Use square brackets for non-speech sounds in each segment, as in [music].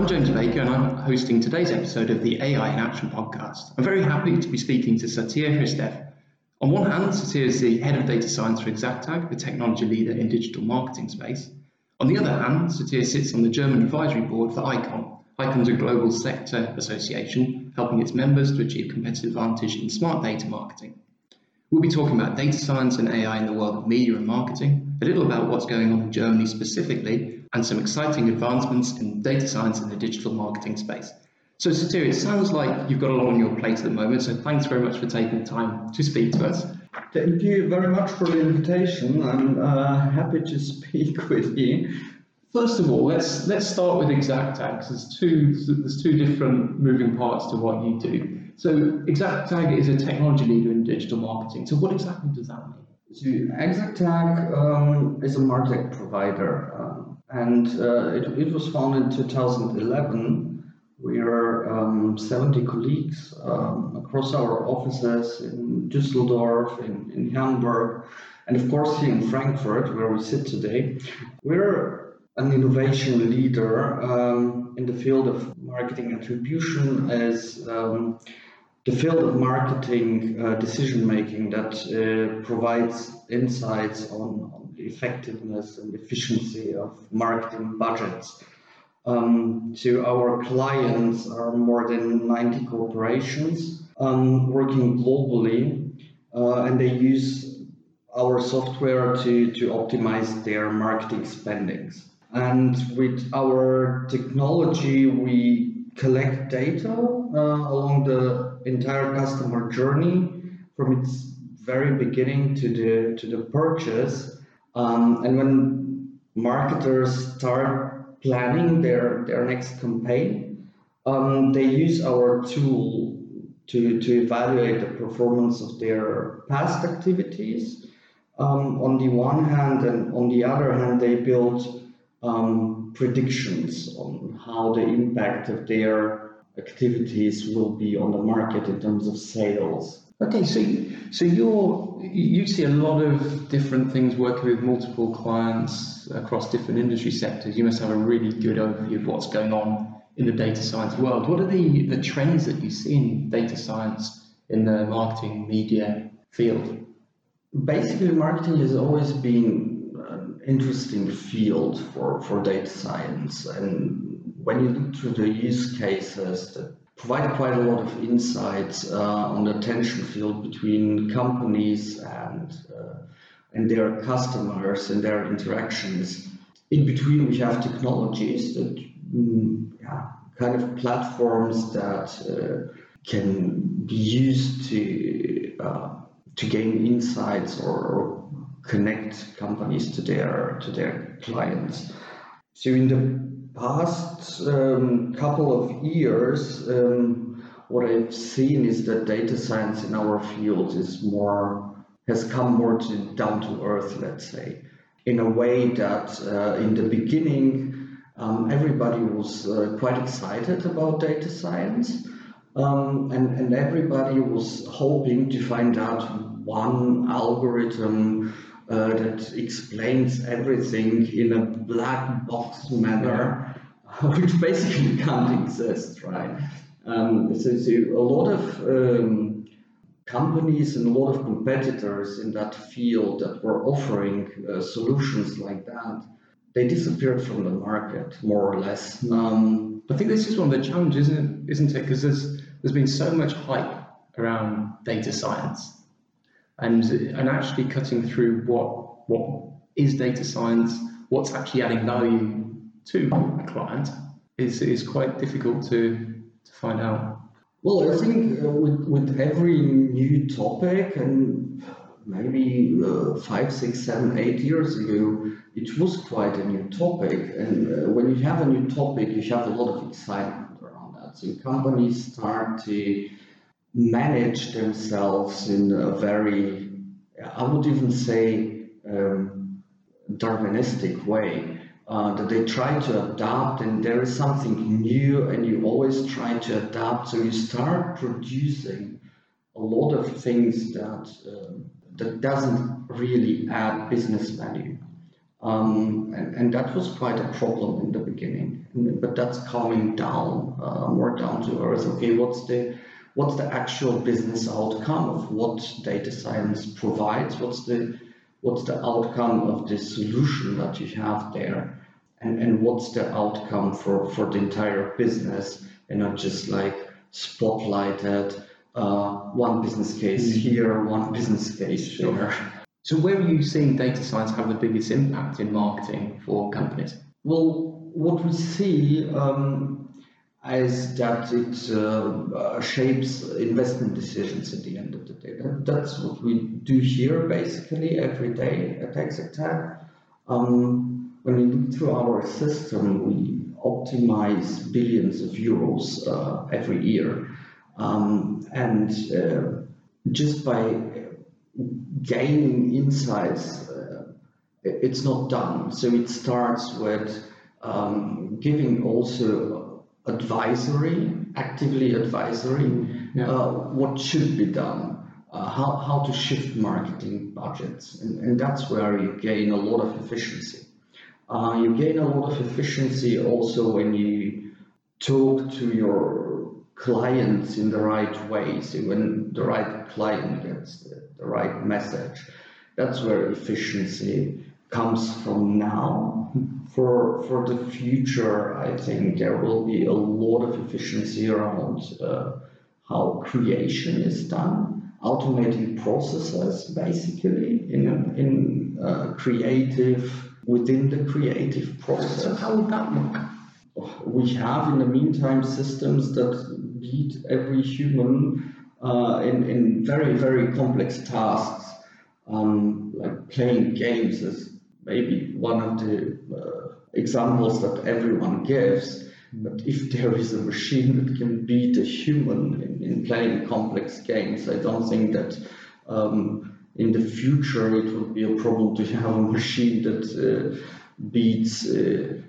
I'm James Baker and I'm hosting today's episode of the AI in Action podcast. I'm very happy to be speaking to Sotir Hristev. On one hand, Sotir is the head of data science for Exactag, the technology leader in digital marketing space. On the other hand, Sotir sits on the German advisory board for ICOM. ICOM is a global sector association helping its members to achieve competitive advantage in smart data marketing. We'll be talking about data science and AI in the world of media and marketing, a little about what's going on in Germany specifically, and some exciting advancements in data science in the digital marketing space. So, Sotir, it sounds like you've got a lot on your plate at the moment, so thanks very much for taking the time to speak to us. Thank you very much for the invitation. I'm uh, happy to speak [laughs] with you. First of all, let's let's start with Exactag. Because there's two there's two different moving parts to what you do. So Exactag is a technology leader in digital marketing. So what exactly does that mean? So Exactag um, is a martech provider. Um, and uh, it, it was founded in 2011. We are um, 70 colleagues um, across our offices in Düsseldorf, in, in Hamburg, and of course here in Frankfurt, where we sit today. We're an innovation leader um, in the field of marketing attribution as um, the field of marketing uh, decision making that uh, provides insights on, effectiveness and efficiency of marketing budgets. Um, so our clients are more than 90 corporations um, working globally, uh, and they use our software to, to optimize their marketing spendings. And with our technology, we collect data uh, along the entire customer journey from its very beginning to the to the purchase. Um, and when marketers start planning their their next campaign, um, they use our tool to to evaluate the performance of their past activities. Um, on the one hand, and on the other hand, they build um, predictions on how the impact of their activities will be on the market in terms of sales. Okay, so so you're you see a lot of different things working with multiple clients across different industry sectors. You must have a really good overview of what's going on in the data science world. What are the the trends that you see in data science in the marketing media field? Basically, marketing has always been an interesting field for, for data science and when you look through the use cases that provide quite a lot of insights uh, on the tension field between companies and uh, and their customers and their interactions. In between, we have technologies that, mm, yeah, kind of platforms that uh, can be used to uh, to gain insights or, or connect companies to their to their clients. So in the past um, couple of years, um, what I've seen is that data science in our field is more has come more to down to earth, let's say, in a way that uh, in the beginning um, everybody was uh, quite excited about data science, um, and and everybody was hoping to find out one algorithm uh, that explains everything in a black box manner, which [laughs] basically can't exist, right? Um, so, so, a lot of um, companies and a lot of competitors in that field that were offering uh, solutions like that, they disappeared from the market more or less. Um, I think this is one of the challenges, isn't it? Isn't it? Because there's there's been so much hype around data science and and actually cutting through what what is data science, what's actually adding value to a client is is quite difficult to to find out. Well, I think uh, with with every new topic and maybe uh, five, six, seven, eight years ago, it was quite a new topic. And uh, when you have a new topic, you have a lot of excitement around that. So companies start to manage themselves in a very, I would even say, um, Darwinistic way. Uh, that they try to adapt and there is something new and you always try to adapt. So you start producing a lot of things that um, that doesn't really add business value. Um, and, and, that was quite a problem in the beginning. But that's coming down uh, more down to earth. Okay what's the what's the actual business outcome of what data science provides? What's the what's the outcome of the solution that you have there and, and what's the outcome for, for the entire business and not just like spotlighted uh, one business case mm-hmm. here, one business case sure. there. So where are you seeing data science have the biggest impact in marketing for companies? Well, what we see um, is that it uh, shapes investment decisions at the end of the day. That, that's what we do here basically every day at Exactag. Um, when we look through our system, we optimize billions of euros uh, every year. Um, and uh, just by gaining insights, uh, it's not done. So it starts with um, giving also advisory, actively advisory, yeah. Uh, what should be done. Uh, how, how to shift marketing budgets. And, and that's where you gain a lot of efficiency. Uh, you gain a lot of efficiency also when you talk to your clients in the right way. So when the right client gets the, the right message, that's where efficiency comes from now. For for the future, I think there will be a lot of efficiency around uh, how creation is done, automating processes basically in in uh, creative within the creative process. So how would that look? We have in the meantime systems that beat every human uh, in, in very, very complex tasks. Um, like playing games is maybe one of the uh, examples that everyone gives. But if there is a machine that can beat a human in, in playing complex games, I don't think that um, in the future it would be a problem to have a machine that uh, beats uh,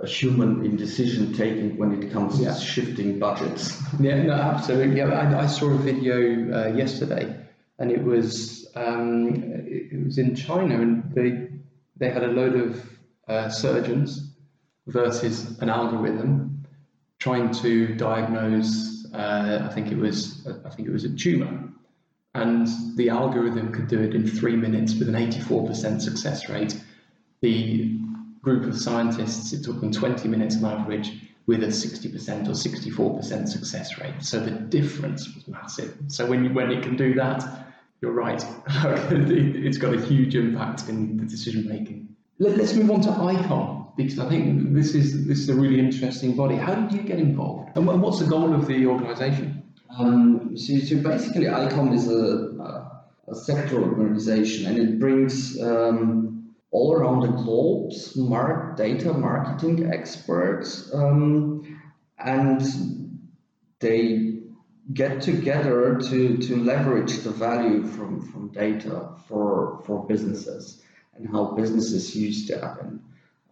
a human in decision taking when it comes yeah. to shifting budgets. Yeah, no, absolutely. I, I saw a video uh, yesterday, and it was um, it was in China, and they they had a load of uh, surgeons versus an algorithm trying to diagnose. Uh, I think it was I think it was a tumor and the algorithm could do it in three minutes with an 84% success rate. The group of scientists, it took them 20 minutes on average with a 60% or 64% success rate. So the difference was massive. So when, you, when it can do that, you're right. [laughs] it's got a huge impact in the decision making. Let, us move on to ICOM because I think this is this is a really interesting body. How did you get involved, and what's the goal of the organisation? Um, so, so, basically, ICOM is a, a, sector organization and it brings um, all around the globe smart data marketing experts um, and they get together to, to leverage the value from, from data for, for businesses and how businesses use that and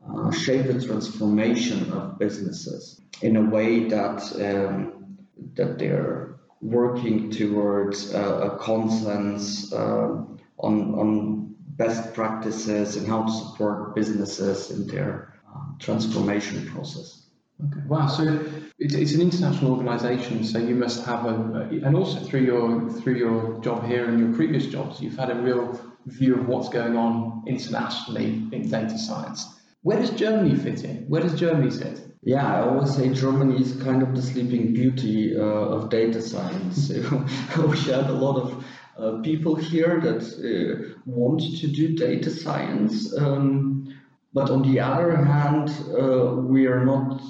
uh, shape the transformation of businesses in a way that um, that they're working towards uh, a consensus uh, on, on best practices and how to support businesses in their uh, transformation process. Okay. Wow. So it's an international organisation. So you must have a, and also through your through your job here and your previous jobs, you've had a real view of what's going on internationally in data science. Where does Germany fit in? Where does Germany sit? Yeah, I always say Germany is kind of the sleeping beauty uh, of data science. [laughs] we have a lot of uh, people here that uh, want to do data science, um, but on the other hand, uh, we are not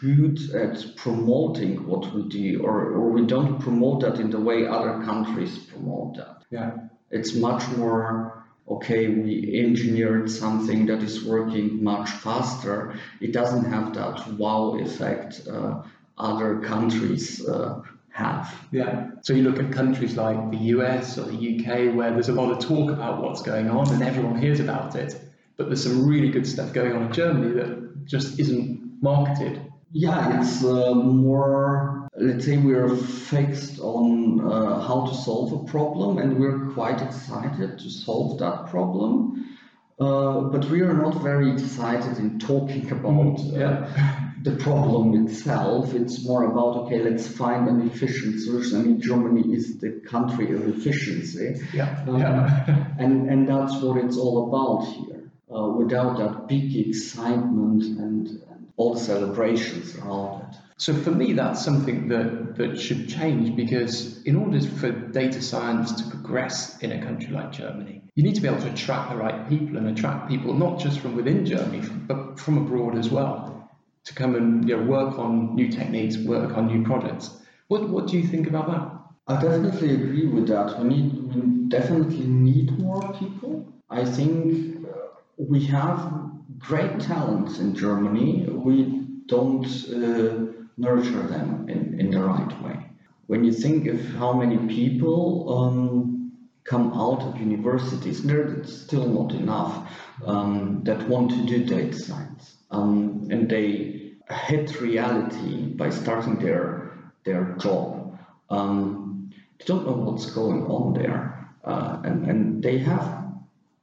good at promoting what we do, or, or we don't promote that in the way other countries promote that. Yeah. It's much more, okay, we engineered something that is working much faster. It doesn't have that wow effect uh, other countries uh, have. Yeah. So you look at countries like the US or the UK where there's a lot of talk about what's going on and everyone hears about it, but there's some really good stuff going on in Germany that just isn't marketed. Yeah, it's uh, more, let's say we're fixed on uh, how to solve a problem and we're quite excited to solve that problem. Uh, but we are not very excited in talking about uh, Yeah. the problem itself. It's more about, okay, let's find an efficient solution. I mean, Germany is the country of efficiency. Yeah. Um, yeah. [laughs] And, and that's what it's all about here. Uh, without that big excitement and all the celebrations around it. So for me, that's something that, that should change because in order for data science to progress in a country like Germany, you need to be able to attract the right people and attract people not just from within Germany, but from abroad as well, to come and you know, work on new techniques, work on new projects. What, what do you think about that? I definitely agree with that. We need, we definitely need more people. I think uh, we have great talents in Germany. We don't uh, nurture them in, in the right way. When you think of how many people um, come out of universities, there's still not enough um, that want to do data science. Um, and they hit reality by starting their, their job. Um, they don't know what's going on there. Uh, and, and they have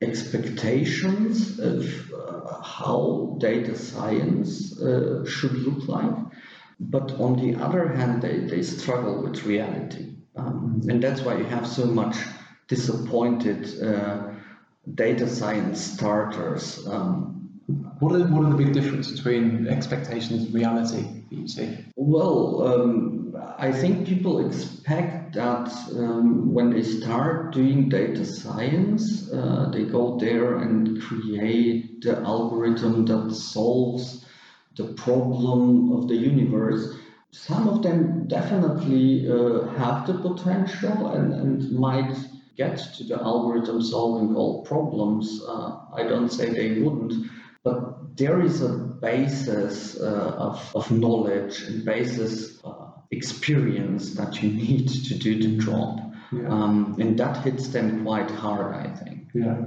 expectations of uh, how data science uh, should look like. But on the other hand, they, they struggle with reality. Um, and that's why you have so much disappointed uh, data science starters. Um, What are, what are the big differences between expectations and reality you see? Well, um, I think people expect that um, when they start doing data science, uh, they go there and create the algorithm that solves the problem of the universe. Some of them definitely uh, have the potential and, and might get to the algorithm solving all problems. Uh, I don't say they wouldn't, but there is a basis uh, of, of knowledge and basis uh, experience that you need to do the job. Yeah. Um, and that hits them quite hard, I think. Yeah,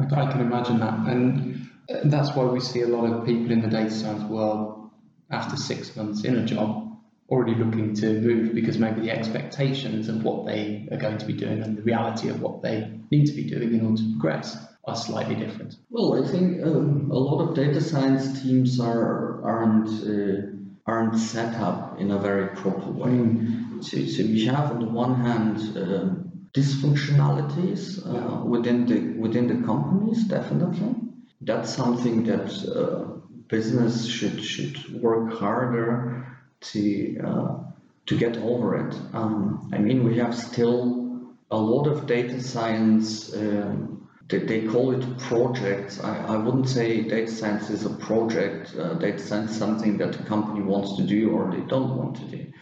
I I can imagine that. And uh, that's why we see a lot of people in the data science world after six months in a job already looking to move because maybe the expectations of what they are going to be doing and the reality of what they need to be doing in order to progress are slightly different. Well, I think um, a lot of data science teams are aren't uh, aren't set up in a very proper way. So, so we have on the one hand um, dysfunctionalities uh, within the within the companies, definitely. That's something that uh, business should should work harder to uh, to get over it. Um, I mean, we have still a lot of data science. Um, they, call it projects. I, I wouldn't say data science is a project. Uh, data science is something that a company wants to do or they don't want to do.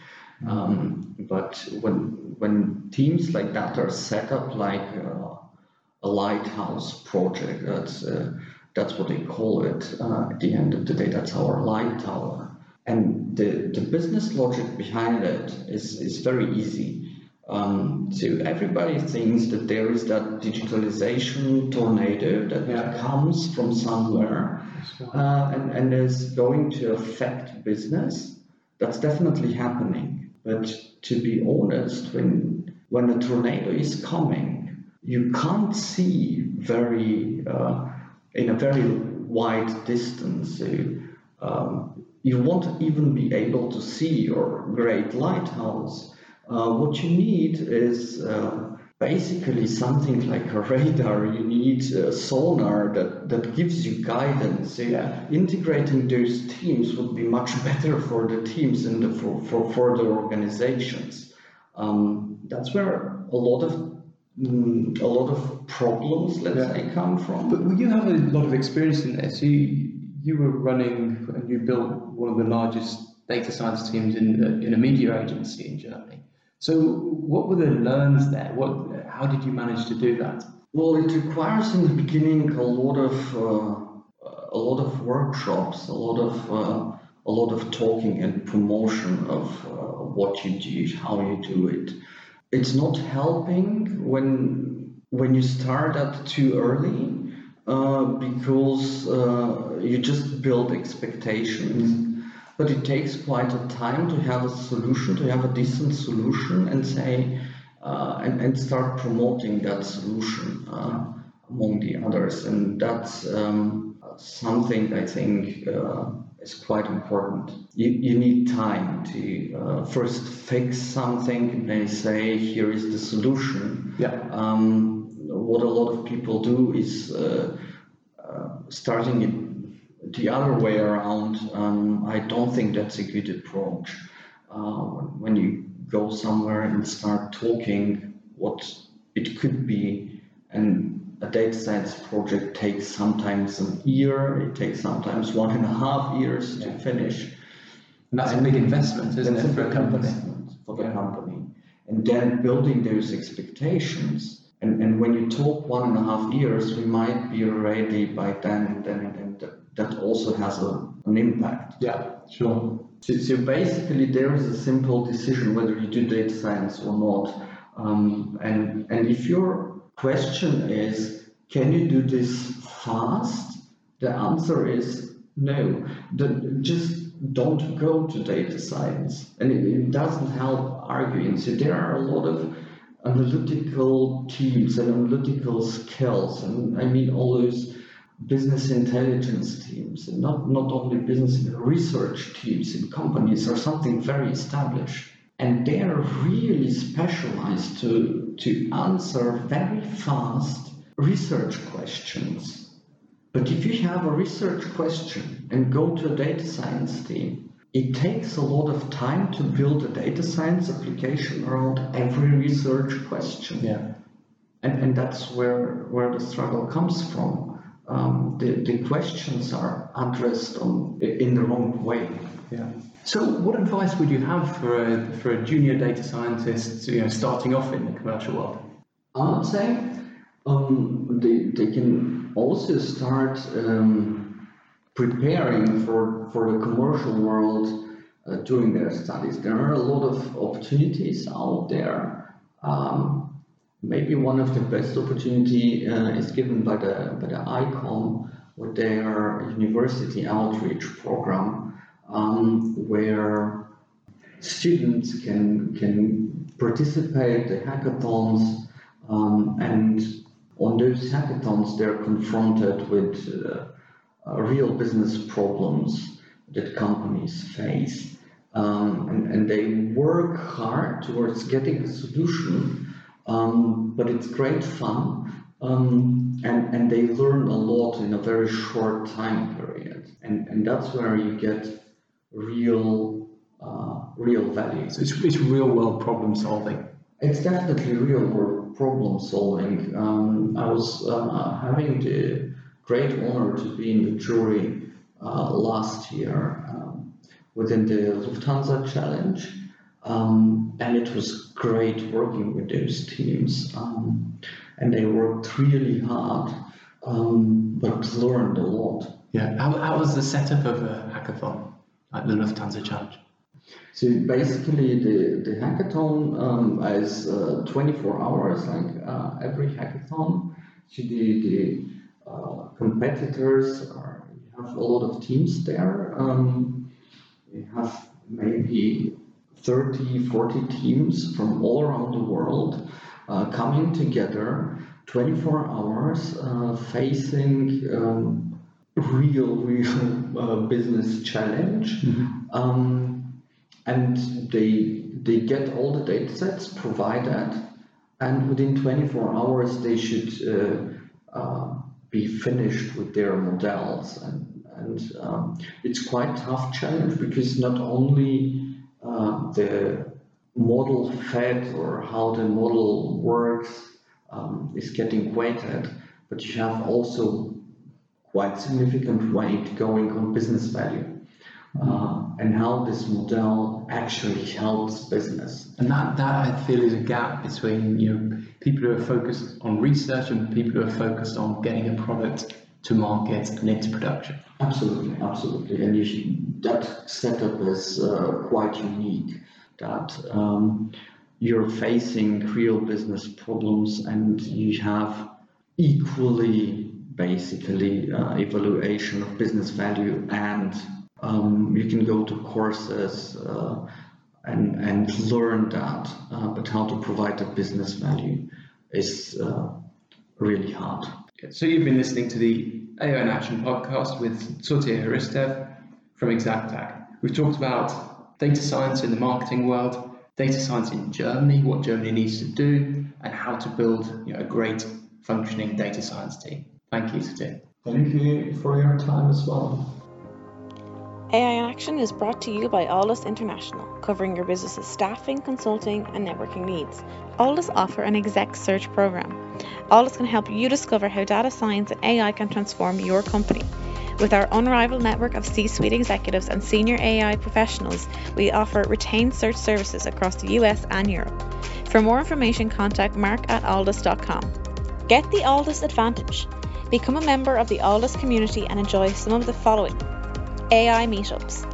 Um, but when when teams like that are set up like uh, a lighthouse project, that's uh, that's what they call it. Uh, at the end of the day, that's our light tower. And the, the business logic behind it is, is very easy. Um, so everybody thinks that there is that digitalization tornado that Yeah. comes from somewhere uh, and, and is going to affect business. That's definitely happening. But to be honest, when when a tornado is coming, you can't see very uh, in a very wide distance. So, um, you won't even be able to see your great lighthouse. Uh, what you need is uh, basically something like a radar. You need a sonar that, that gives you guidance. Yeah. integrating those teams would be much [laughs] better for the teams and the, for, for, for the organizations. Um, that's where a lot of mm, a lot of problems, let's Yeah. say, come from. But you have a lot of experience in this. You you were running and you built one of the largest data science teams in a, in a media agency in Germany. So what were the learns there? What how did you manage to do that? Well, it requires in the beginning a lot of uh, a lot of workshops, a lot of uh, a lot of talking and promotion of uh, what you do, how you do it. It's not helping when when you start at too early uh, because uh, you just build expectations. Mm. But it takes quite a time to have a solution, to have a decent solution, and say uh, and, and start promoting that solution uh, among the others. And that's um, something I think uh, is quite important. You, you need time to uh, first fix something and they say, here is the solution. Yeah. Um, what a lot of people do is uh, uh, starting it the other way around. Um, I don't think that's a good approach. when you go somewhere and start talking what it could be. And a data science project takes sometimes a year, it takes sometimes one and a half years yeah. to finish. And that's and a big investment, isn't it, for a company? For the yeah. company. And then building those expectations. And, and when you talk one and a half years, we might be ready by then, then, and that also has a, an impact. Yeah, sure. So, so, basically, there is a simple decision whether you do data science or not. Um, and, and if your question is, can you do this fast? The answer is no. The, just don't go to data science. And it, it doesn't help arguing. So there are a lot of analytical teams and analytical skills. And I mean, all those business intelligence teams, and not, not only business research teams in companies are something very established. And they are really specialized to, to answer very fast research questions. But if you have a research question and go to a data science team, it takes a lot of time to build a data science application around every research question. Yeah. And, and that's where, where the struggle comes from um, the, the questions are addressed on, in the wrong way. Yeah. So, what advice would you have for a, for a junior data scientist you know, starting off in the commercial world? I would say um, they, they can also start um, preparing for, for the commercial world uh, during their studies. There are a lot of opportunities out there. Um, maybe one of the best opportunity uh, is given by the by the ICOM with their university outreach program, um, where students can can participate the hackathons, um, and on those hackathons they're confronted with uh, uh, real business problems that companies face, um, and, and they work hard towards getting a solution um, but it's great fun. Um, and, and they learn a lot in a very short time period. And, and that's where you get real uh, real value. So it's, it's real world problem solving. It's definitely real world problem solving. Um, I was uh, having the great honor to be in the jury uh, last year um, within the Lufthansa Challenge. Um, and it was great working with those teams. Um, and they worked really hard, um, but learned a lot. Yeah. How, how was the setup of a hackathon, like the Lufthansa Challenge? So basically, the, the hackathon um, is uh, 24 hours, like uh, every hackathon. So the, the uh, competitors are, have a lot of teams there. Um, you have maybe 30, 40 teams from all around the world uh, coming together 24 hours uh, facing um, real, real uh, business challenge. Mm-hmm. Um, and they, they get all the data sets provided, and within 24 hours, they should uh, uh, be finished with their models. And, and um, it's quite tough challenge because not only uh, the model fed or how the model works um, is getting weighted, but you have also quite significant weight going on business value. uh, and how this model actually helps business. And that, that I feel is a gap between you know people who are focused on research and people who are focused on getting a product to market and into production. Absolutely, absolutely. And should, that setup is uh, quite unique. That um, you're facing real business problems and you have equally basically uh, evaluation of business value and um, you can go to courses uh, and, and learn that, uh, but how to provide that business value is uh, really hard. So you've been listening to the AI in Action podcast with Sotir Hristev from Exactag. We've talked about data science in the marketing world, data science in Germany, what Germany needs to do, and how to build you know, a great functioning data science team. Thank you, Sotir. Thank you for your time as well. AI in Action is brought to you by Alldus International, covering your business's staffing, consulting, and networking needs. Alldus offer an exec search program. Alldus can help you discover how data science and AI can transform your company. With our unrivaled network of C suite executives and senior AI professionals, we offer retained search services across the US and Europe. For more information, contact mark at alldus.com. Get the Alldus advantage. Become a member of the Alldus community and enjoy some of the following AI meetups.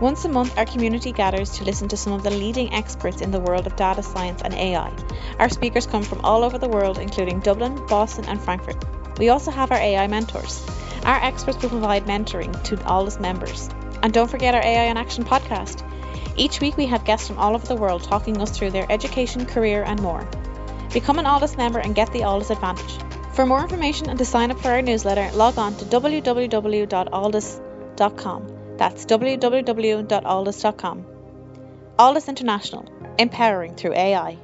Once a month, our community gathers to listen to some of the leading experts in the world of data science and AI. Our speakers come from all over the world, including Dublin, Boston, and Frankfurt. We also have our AI mentors. Our experts will provide mentoring to Alldus members. And don't forget our AI in Action podcast. Each week, we have guests from all over the world talking us through their education, career, and more. Become an Alldus member and get the Alldus advantage. For more information and to sign up for our newsletter, log on to that's www.alldus.com. Alldus International, empowering through AI.